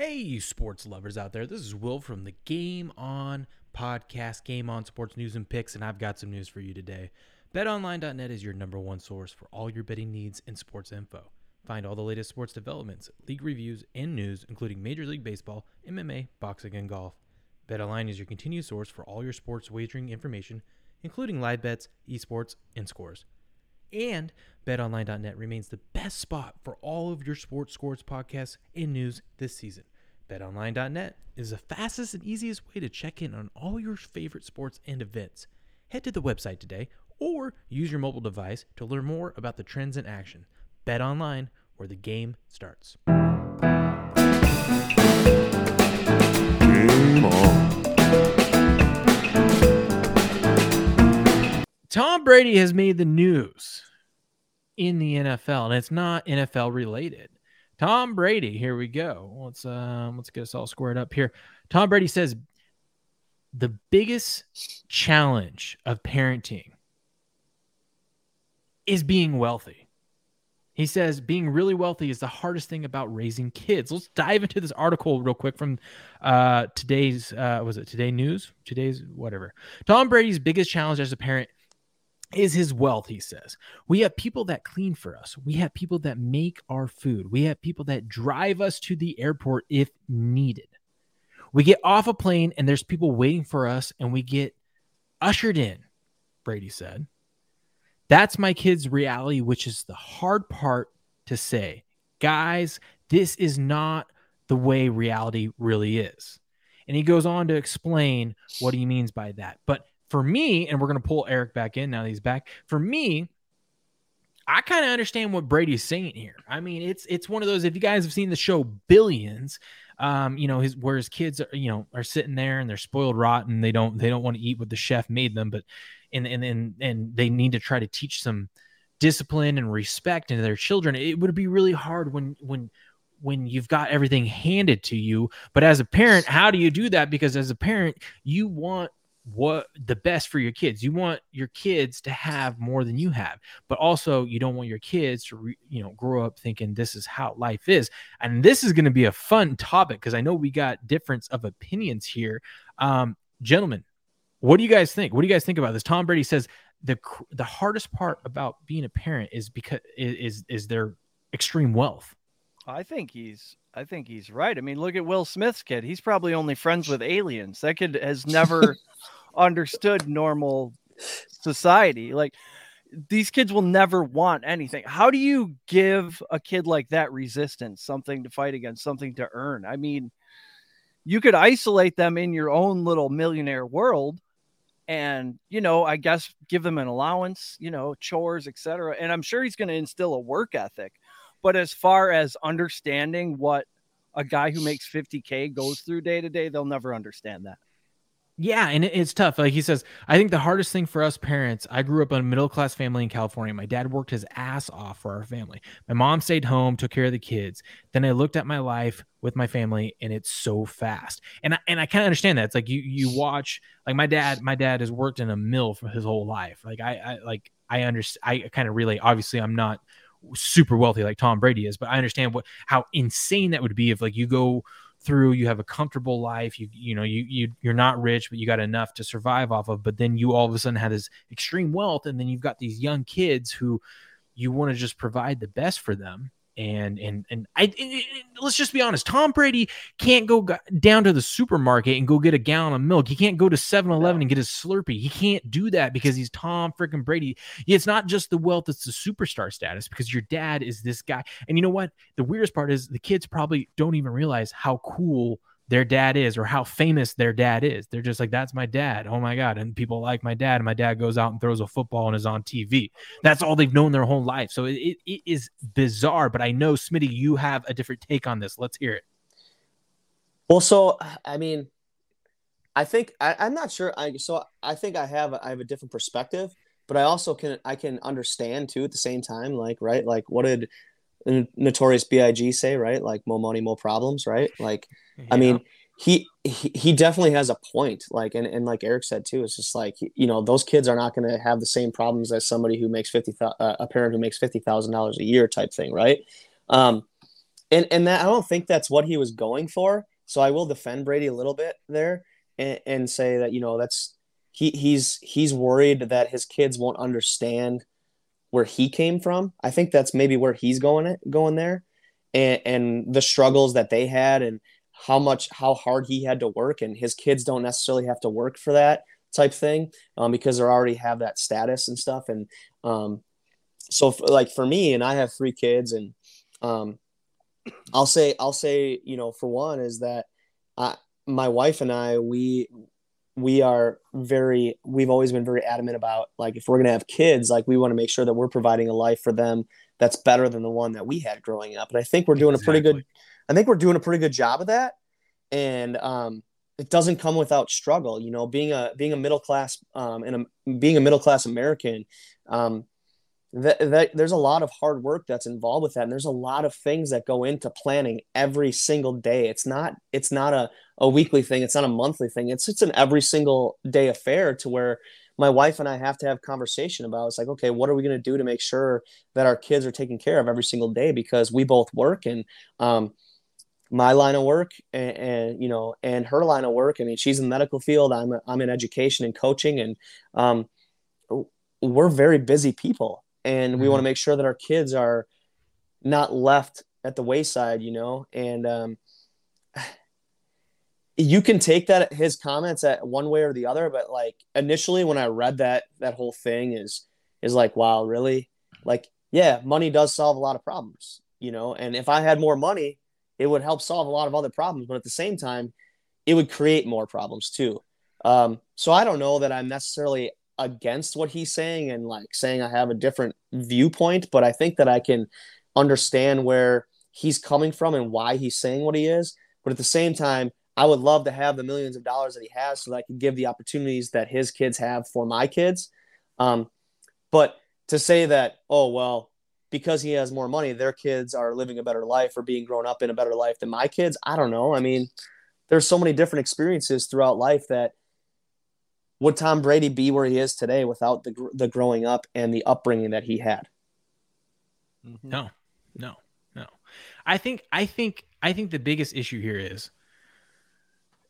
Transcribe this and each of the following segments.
Hey, you sports lovers out there. This is Will from the Game On podcast, Game On Sports News and Picks, and I've got some news for you today. BetOnline.net is your number one source for all your betting needs and sports info. Find all the latest sports developments, league reviews, and news, including Major League Baseball, MMA, boxing, and golf. BetOnline is your continued source for all your sports wagering information, including live bets, esports, and scores. And betonline.net remains the best spot for all of your sports scores podcasts and news this season. BetOnline.net is the fastest and easiest way to check in on all your favorite sports and events. Head to the website today or use your mobile device to learn more about the trends in action. Bet online where the game starts. Tom Brady has made the news in the NFL, and it's not NFL related. Tom Brady, here we go. Let's um let's get us all squared up here. Tom Brady says the biggest challenge of parenting is being wealthy. He says being really wealthy is the hardest thing about raising kids. Let's dive into this article real quick from uh, today's uh, was it today news? Today's whatever. Tom Brady's biggest challenge as a parent is his wealth, he says. We have people that clean for us. We have people that make our food. We have people that drive us to the airport if needed. We get off a plane and there's people waiting for us and we get ushered in, Brady said. That's my kid's reality, which is the hard part to say. Guys, this is not the way reality really is. And he goes on to explain what he means by that. But for me, and we're going to pull Eric back in now he's back. For me, I kind of understand what Brady's saying here. I mean, it's it's one of those. If you guys have seen the show Billions, um, you know his where his kids are, you know, are sitting there and they're spoiled rotten. They don't they don't want to eat what the chef made them, but and and and and they need to try to teach some discipline and respect into their children. It would be really hard when when when you've got everything handed to you. But as a parent, how do you do that? Because as a parent, you want what the best for your kids. You want your kids to have more than you have, but also you don't want your kids to, re, you know, grow up thinking this is how life is. And this is going to be a fun topic because I know we got difference of opinions here. Um, gentlemen, what do you guys think? What do you guys think about this? Tom Brady says the the hardest part about being a parent is because is is their extreme wealth. I think he's I think he's right. I mean, look at Will Smith's kid. He's probably only friends with aliens. That kid has never understood normal society. Like these kids will never want anything. How do you give a kid like that resistance, something to fight against, something to earn? I mean, you could isolate them in your own little millionaire world and, you know, I guess give them an allowance, you know, chores, etc. And I'm sure he's going to instill a work ethic. But as far as understanding what a guy who makes 50k goes through day to day, they'll never understand that. Yeah, and it's tough. Like he says, I think the hardest thing for us parents, I grew up in a middle class family in California. My dad worked his ass off for our family. My mom stayed home, took care of the kids. Then I looked at my life with my family and it's so fast. And I, and I kind of understand that. It's like you you watch like my dad, my dad has worked in a mill for his whole life. Like I, I like I understand I kind of relate. Obviously, I'm not super wealthy like Tom Brady is, but I understand what how insane that would be if like you go through you have a comfortable life you you know you, you you're not rich but you got enough to survive off of but then you all of a sudden have this extreme wealth and then you've got these young kids who you want to just provide the best for them and and and I let's just be honest. Tom Brady can't go down to the supermarket and go get a gallon of milk. He can't go to 7-Eleven and get a Slurpee. He can't do that because he's Tom freaking Brady. It's not just the wealth; it's the superstar status because your dad is this guy. And you know what? The weirdest part is the kids probably don't even realize how cool their dad is or how famous their dad is. They're just like, that's my dad. Oh my God. And people like my dad. And my dad goes out and throws a football and is on TV. That's all they've known their whole life. So it, it is bizarre. But I know, Smitty, you have a different take on this. Let's hear it. Well, so, I mean, I think I, am not sure. I so I think I have I have a different perspective, but I also can I can understand too at the same time. Like right, like what did Notorious B.I.G. say? Right, like more money, more problems. Right, like yeah. I mean, he, he he definitely has a point. Like and, and like Eric said too, it's just like you know those kids are not going to have the same problems as somebody who makes fifty uh, a parent who makes fifty thousand dollars a year type thing, right? Um, and and that I don't think that's what he was going for. So I will defend Brady a little bit there and, and say that you know that's he he's he's worried that his kids won't understand where he came from. I think that's maybe where he's going it going there, and and the struggles that they had and how much how hard he had to work, and his kids don't necessarily have to work for that type thing um, because they already have that status and stuff. And um, so, like for me, and I have three kids, and um, I'll say I'll say you know for one is that I my wife and I we we are very we've always been very adamant about like if we're going to have kids like we want to make sure that we're providing a life for them that's better than the one that we had growing up and i think we're doing exactly. a pretty good i think we're doing a pretty good job of that. And um it doesn't come without struggle you know being a being a middle class um and a, being a middle class american um that, that there's a lot of hard work that's involved with that. And there's a lot of things that go into planning every single day. It's not it's not a, a weekly thing. It's not a monthly thing. It's it's an every single day affair to where my wife and i have to have conversation about. It's like okay what are we going to do to make sure that our kids are taken care of every single day? Because we both work and um, my line of work and, and, you know and her line of work. I mean she's in the medical field. I'm, I'm in education and coaching and um, we're very busy people. And we mm-hmm. want to make sure that our kids are not left at the wayside you know? And um, you can take that his comments at one way or the other but like initially when i read that that whole thing is is like wow really? Like yeah money does solve a lot of problems you know? And if i had more money it would help solve a lot of other problems but at the same time it would create more problems too um, so i don't know that i'm necessarily against what he's saying and like saying I have a different viewpoint, but I think that I can understand where he's coming from and why he's saying what he is. But at the same time, I would love to have the millions of dollars that he has so that I can give the opportunities that his kids have for my kids. Um, but to say that, oh, well, because he has more money, their kids are living a better life or being grown up in a better life than my kids, I don't know. I mean, there's so many different experiences throughout life that would Tom Brady be where he is today without the the growing up and the upbringing that he had? Mm-hmm. No, no, no. I think I think I think the biggest issue here is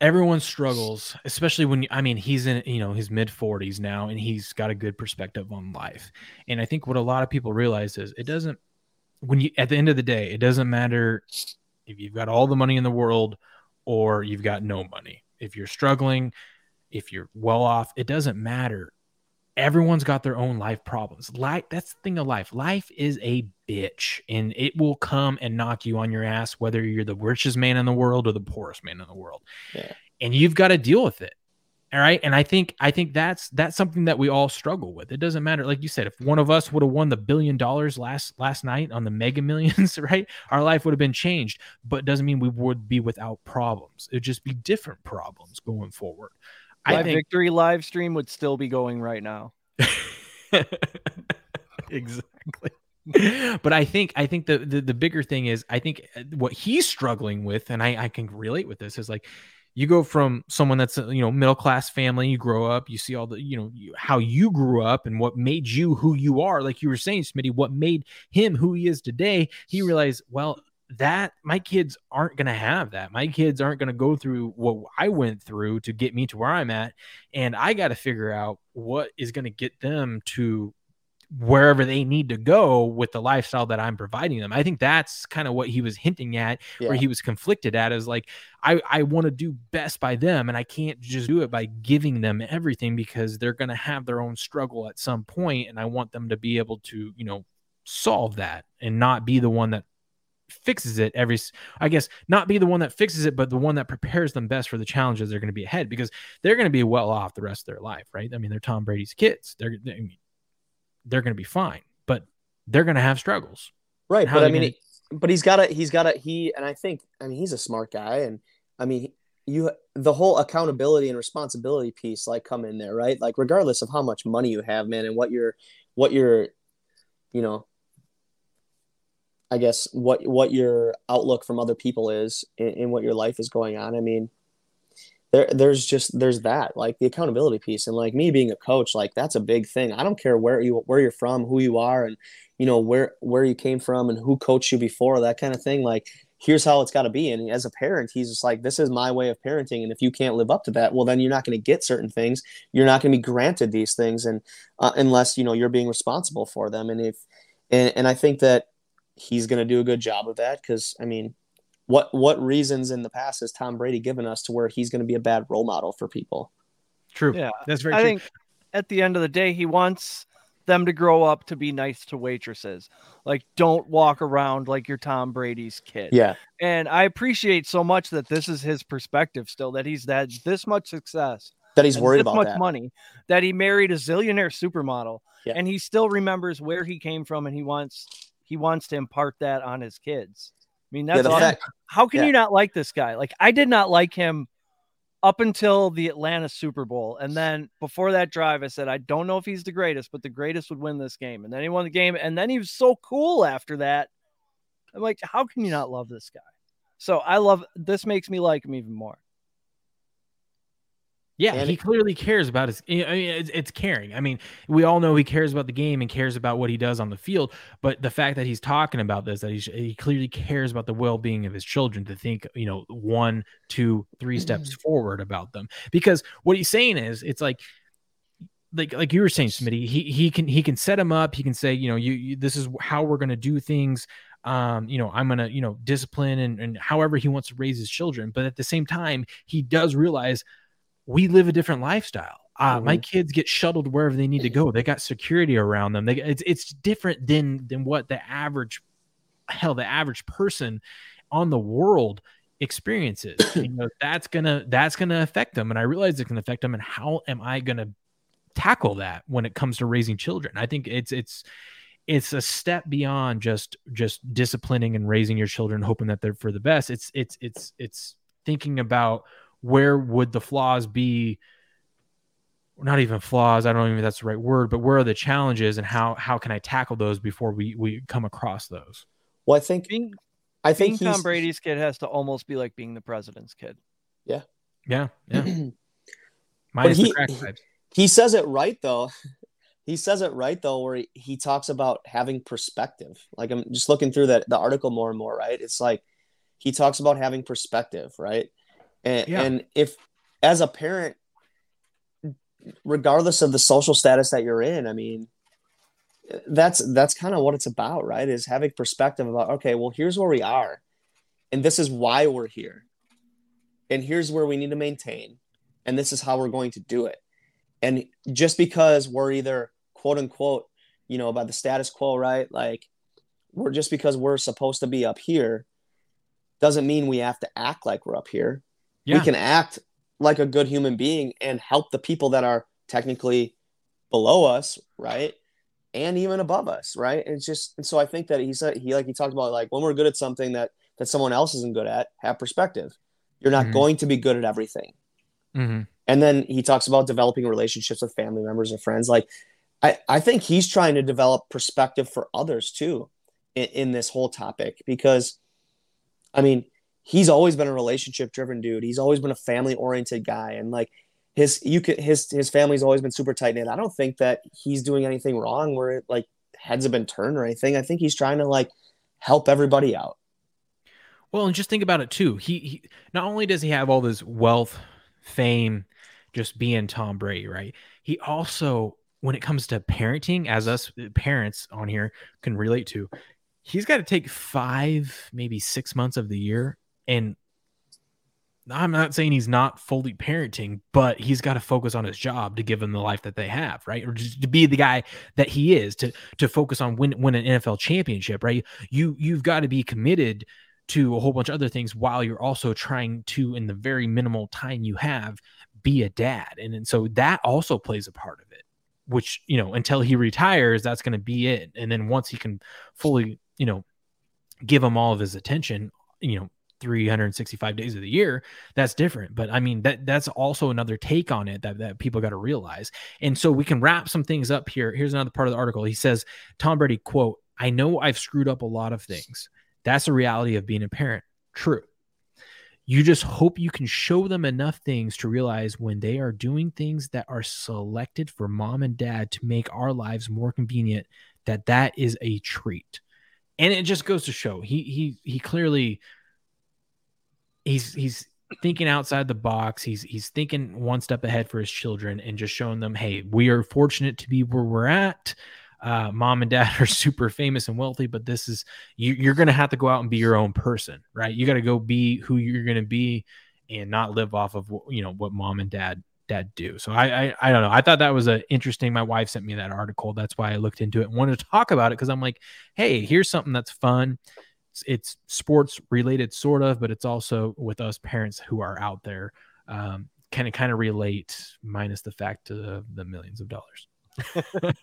everyone struggles, especially when I mean he's in you know his mid 40s now and he's got a good perspective on life. And I think what a lot of people realize is it doesn't when you at the end of the day, it doesn't matter if you've got all the money in the world or you've got no money. If you're struggling, if you're well off, it doesn't matter. Everyone's got their own life problems. Life, that's the thing of life. Life is a bitch and it will come and knock you on your ass, whether you're the richest man in the world or the poorest man in the world. Yeah. And you've got to deal with it. All right. And I think I think that's that's something that we all struggle with. It doesn't matter. Like you said, if one of us would have won the billion dollars last last night on the mega millions, right? Our life would have been changed. But doesn't mean we would be without problems. It'd just be different problems going forward. My think... victory live stream would still be going right now. exactly. but I think I think the, the, the bigger thing is I think uh, what he's struggling with, and I, I can relate with this, is like you go from someone that's a, you know middle class family, you grow up, you see all the you know you, how you grew up and what made you who you are. Like you were saying, Smitty, what made him who he is today. He realized, well, that my kids aren't going to have that. My kids aren't going to go through what I went through to get me to where I'm at. And I got to figure out what is going to get them to wherever they need to go with the lifestyle that I'm providing them. I think that's kind of what he was hinting at, yeah. where he was conflicted at is like, I, I want to do best by them and I can't just do it by giving them everything because they're going to have their own struggle at some point and I want them to be able to, you know, solve that and not be the one that fixes it every i guess not be the one that fixes it but the one that prepares them best for the challenges they're going to be ahead because they're going to be well off the rest of their life right? I mean they're tom brady's kids. They're they're going to be fine but they're going to have struggles. Right but i mean gonna... but he's got to he's got to he and i think i mean he's a smart guy and i mean you the whole accountability and responsibility piece like come in there right? Like regardless of how much money you have man and what your what your you know I guess what what your outlook from other people is in, what your life is going on. I mean, there there's just there's that like the accountability piece and like me being a coach, like that's a big thing. I don't care where you where you're from, who you are, and you know where where you came from and who coached you before, that kind of thing. Like here's how it's got to be. And as a parent, he's just like, this is my way of parenting. And if you can't live up to that, well, then you're not going to get certain things. You're not going to be granted these things. And uh, unless, you know, you're being responsible for them. And if, and, and I think that he's going to do a good job of that. Cause I mean, what, what reasons in the past has Tom Brady given us to where he's going to be a bad role model for people? True. Yeah. That's very true. I true. think at the end of the day, he wants them to grow up to be nice to waitresses. Like, don't walk around like you're Tom Brady's kid. Yeah. And I appreciate so much that this is his perspective still, that he's had this much success, That he's worried about much that. money, that he married a zillionaire supermodel, Yeah. and he still remembers where he came from, and he wants he wants to impart that on his kids. I mean, that's yeah, fact, How can yeah. you not like this guy? Like, I did not like him up until the Atlanta Super Bowl. And then before that drive, I said, I don't know if he's the greatest, but the greatest would win this game. And then he won the game. And then he was so cool after that. I'm like, how can you not love this guy? So I love this, makes me like him even more. Yeah, And he it- clearly cares about his. I mean, it's, it's caring. I mean, we all know he cares about the game and cares about what he does on the field. But the fact that he's talking about this, that he, he clearly cares about the well-being of his children, to think, you know, one, two, three steps forward about them. Because what he's saying is, it's like, like, like you were saying, Smitty. He he can he can set him up. He can say, you know, you, you this is how we're going to do things. Um, you know, I'm gonna, you know, discipline and, and however he wants to raise his children. But at the same time, he does realize we live a different lifestyle. Uh, My kids get shuttled wherever they need to go. They got security around them. They it's it's different than than what the average hell the average person on the world experiences. you know, that's gonna that's gonna affect them, and I realize it can affect them. And how am I gonna tackle that when it comes to raising children? I think it's it's it's a step beyond just just disciplining and raising your children hoping that they're for the best it's it's it's it's thinking about where would the flaws be not even flaws i don't even know if that's the right word but where are the challenges and how how can i tackle those before we we come across those well, I think, Being, I think he's, Tom Brady's kid has to almost be like being the president's kid. yeah yeah But minus he- the crack vibes. he says it right though. He says it right though, where he, he talks about having perspective. Like I'm just looking through that the article more and more, right? It's like he talks about having perspective, right? And Yeah. and if as a parent, regardless of the social status that you're in, I mean, that's that's kind of what it's about, right? Is having perspective about okay, well, here's where we are, and this is why we're here, and here's where we need to maintain, and this is how we're going to do it. And just because we're either quote unquote, you know, by the status quo, right? Like we're just because we're supposed to be up here doesn't mean we have to act like we're up here. Yeah. We can act like a good human being and help the people that are technically below us, right? And even above us, right? It's just and so I think that he said he like he talked about like when we're good at something that that someone else isn't good at, have perspective. You're not Mhm. going to be good at everything. Mhm. And then he talks about developing relationships with family members and friends. Like, I, I think he's trying to develop perspective for others too in, in this whole topic because, I mean, he's always been a relationship driven dude. He's always been a family oriented guy. And like, his you could his his family's always been super tight knit. I don't think that he's doing anything wrong where it, like heads have been turned or anything. I think he's trying to like help everybody out. Well, and just think about it too. He, he not only does he have all this wealth, fame, just being Tom Brady, right? He also, when it comes to parenting, as us parents on here can relate to, he's got to take five, maybe six months of the year. And I'm not saying he's not fully parenting, but he's got to focus on his job to give him the life that they have, right? Or just to be the guy that he is, to to focus on win win an NFL championship, right? You you've got to be committed to a whole bunch of other things while you're also trying to, in the very minimal time you have, be a dad. And, and so that also plays a part of it, which, you know, until he retires, that's going to be it. And then once he can fully, you know, give him all of his attention, you know, 365 days of the year, that's different. But I mean, that that's also another take on it that, that people got to realize. And so we can wrap some things up here. Here's another part of the article. He says, Tom Brady, quote, I know I've screwed up a lot of things. That's a reality of being a parent. True. You just hope you can show them enough things to realize when they are doing things that are selected for mom and dad to make our lives more convenient that that is a treat. And it just goes to show he he he clearly he's he's thinking outside the box. He's he's thinking one step ahead for his children and just showing them, hey, we are fortunate to be where we're at. Uh, mom and dad are super famous and wealthy, but this is you, you're going to have to go out and be your own person, right? You got to go be who you're going to be and not live off of you know what mom and dad dad do. So I, I, I don't know. I thought that was a interesting. My wife sent me that article. That's why I looked into it and wanted to talk about it because I'm like, hey, here's something that's fun. It's, sports related, sort of, but it's also with us parents who are out there. Um, kind of kind of relate, minus the fact of the millions of dollars.